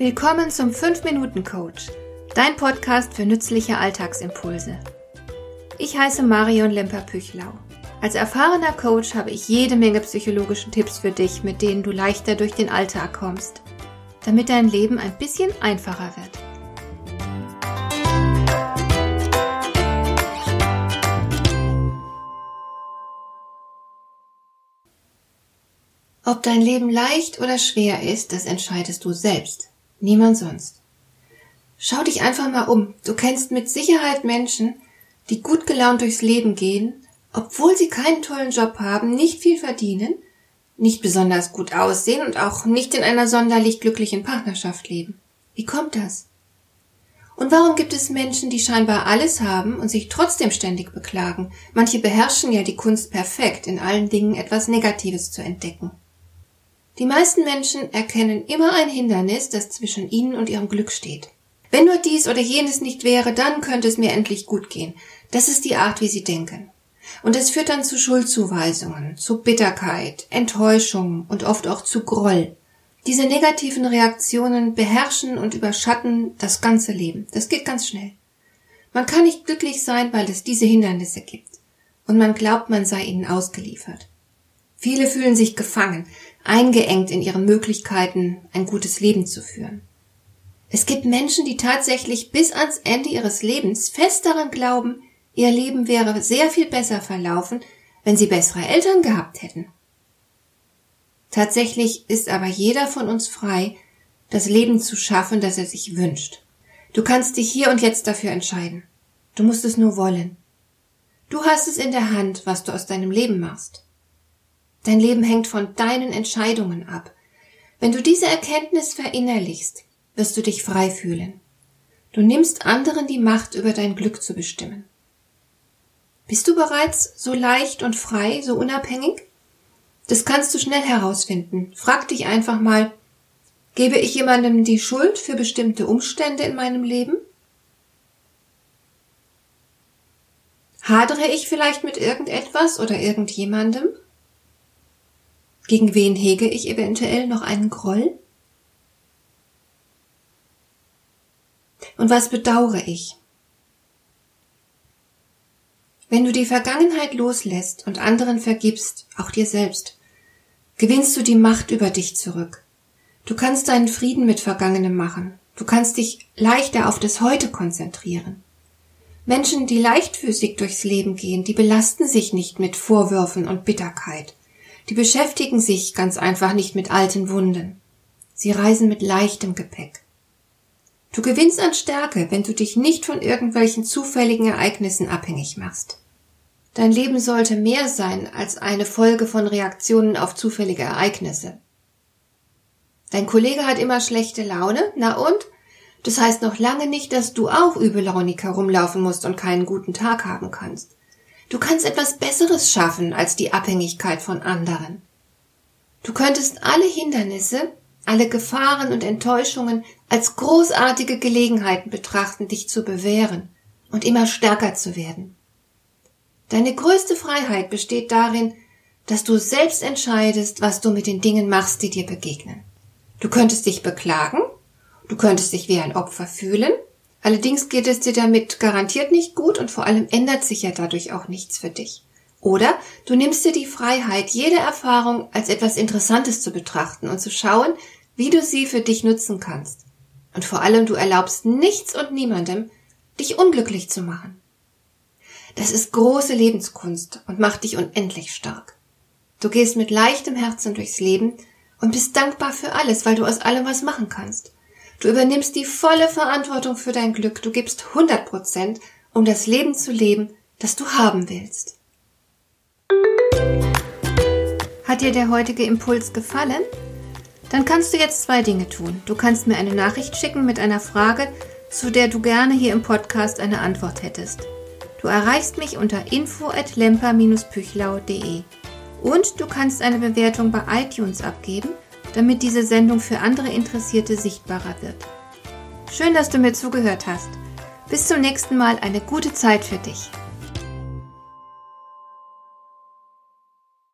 Willkommen zum 5-Minuten-Coach, dein Podcast für nützliche Alltagsimpulse. Ich heiße Marion Lemper-Püchlau. Als erfahrener Coach habe ich jede Menge psychologische Tipps für dich, mit denen du leichter durch den Alltag kommst, damit dein Leben ein bisschen einfacher wird. Ob dein Leben leicht oder schwer ist, das entscheidest du selbst. Niemand sonst. Schau dich einfach mal um. Du kennst mit Sicherheit Menschen, die gut gelaunt durchs Leben gehen, obwohl sie keinen tollen Job haben, nicht viel verdienen, nicht besonders gut aussehen und auch nicht in einer sonderlich glücklichen Partnerschaft leben. Wie kommt das? Und warum gibt es Menschen, die scheinbar alles haben und sich trotzdem ständig beklagen? Manche beherrschen ja die Kunst perfekt, in allen Dingen etwas Negatives zu entdecken. Die meisten Menschen erkennen immer ein Hindernis, das zwischen ihnen und ihrem Glück steht. Wenn nur dies oder jenes nicht wäre, dann könnte es mir endlich gut gehen. Das ist die Art, wie sie denken. Und es führt dann zu Schuldzuweisungen, zu Bitterkeit, Enttäuschung und oft auch zu Groll. Diese negativen Reaktionen beherrschen und überschatten das ganze Leben. Das geht ganz schnell. Man kann nicht glücklich sein, weil es diese Hindernisse gibt. Und man glaubt, man sei ihnen ausgeliefert. Viele fühlen sich gefangen, eingeengt in ihren Möglichkeiten, ein gutes Leben zu führen. Es gibt Menschen, die tatsächlich bis ans Ende ihres Lebens fest daran glauben, ihr Leben wäre sehr viel besser verlaufen, wenn sie bessere Eltern gehabt hätten. Tatsächlich ist aber jeder von uns frei, das Leben zu schaffen, das er sich wünscht. Du kannst dich hier und jetzt dafür entscheiden. Du musst es nur wollen. Du hast es in der Hand, was du aus deinem Leben machst. Dein Leben hängt von deinen Entscheidungen ab. Wenn du diese Erkenntnis verinnerlichst, wirst du dich frei fühlen. Du nimmst anderen die Macht, über dein Glück zu bestimmen. Bist du bereits so leicht und frei, so unabhängig? Das kannst du schnell herausfinden. Frag dich einfach mal, gebe ich jemandem die Schuld für bestimmte Umstände in meinem Leben? Hadere ich vielleicht mit irgendetwas oder irgendjemandem? Gegen wen hege ich eventuell noch einen Groll? Und was bedauere ich? Wenn du die Vergangenheit loslässt und anderen vergibst, auch dir selbst, gewinnst du die Macht über dich zurück. Du kannst deinen Frieden mit Vergangenem machen. Du kannst dich leichter auf das Heute konzentrieren. Menschen, die leichtfüßig durchs Leben gehen, die belasten sich nicht mit Vorwürfen und Bitterkeit. Die beschäftigen sich ganz einfach nicht mit alten Wunden. Sie reisen mit leichtem Gepäck. Du gewinnst an Stärke, wenn du dich nicht von irgendwelchen zufälligen Ereignissen abhängig machst. Dein Leben sollte mehr sein als eine Folge von Reaktionen auf zufällige Ereignisse. Dein Kollege hat immer schlechte Laune, na und? Das heißt noch lange nicht, dass du auch übellaunig herumlaufen musst und keinen guten Tag haben kannst. Du kannst etwas Besseres schaffen als die Abhängigkeit von anderen. Du könntest alle Hindernisse, alle Gefahren und Enttäuschungen als großartige Gelegenheiten betrachten, dich zu bewähren und immer stärker zu werden. Deine größte Freiheit besteht darin, dass du selbst entscheidest, was du mit den Dingen machst, die dir begegnen. Du könntest dich beklagen, du könntest dich wie ein Opfer fühlen, Allerdings geht es dir damit garantiert nicht gut und vor allem ändert sich ja dadurch auch nichts für dich. Oder du nimmst dir die Freiheit, jede Erfahrung als etwas Interessantes zu betrachten und zu schauen, wie du sie für dich nutzen kannst. Und vor allem du erlaubst nichts und niemandem, dich unglücklich zu machen. Das ist große Lebenskunst und macht dich unendlich stark. Du gehst mit leichtem Herzen durchs Leben und bist dankbar für alles, weil du aus allem was machen kannst. Du übernimmst die volle Verantwortung für dein Glück. Du gibst 100 Prozent, um das Leben zu leben, das du haben willst. Hat dir der heutige Impuls gefallen? Dann kannst du jetzt zwei Dinge tun. Du kannst mir eine Nachricht schicken mit einer Frage, zu der du gerne hier im Podcast eine Antwort hättest. Du erreichst mich unter info at lemper-püchlau.de und du kannst eine Bewertung bei iTunes abgeben damit diese Sendung für andere Interessierte sichtbarer wird. Schön, dass du mir zugehört hast. Bis zum nächsten Mal eine gute Zeit für dich.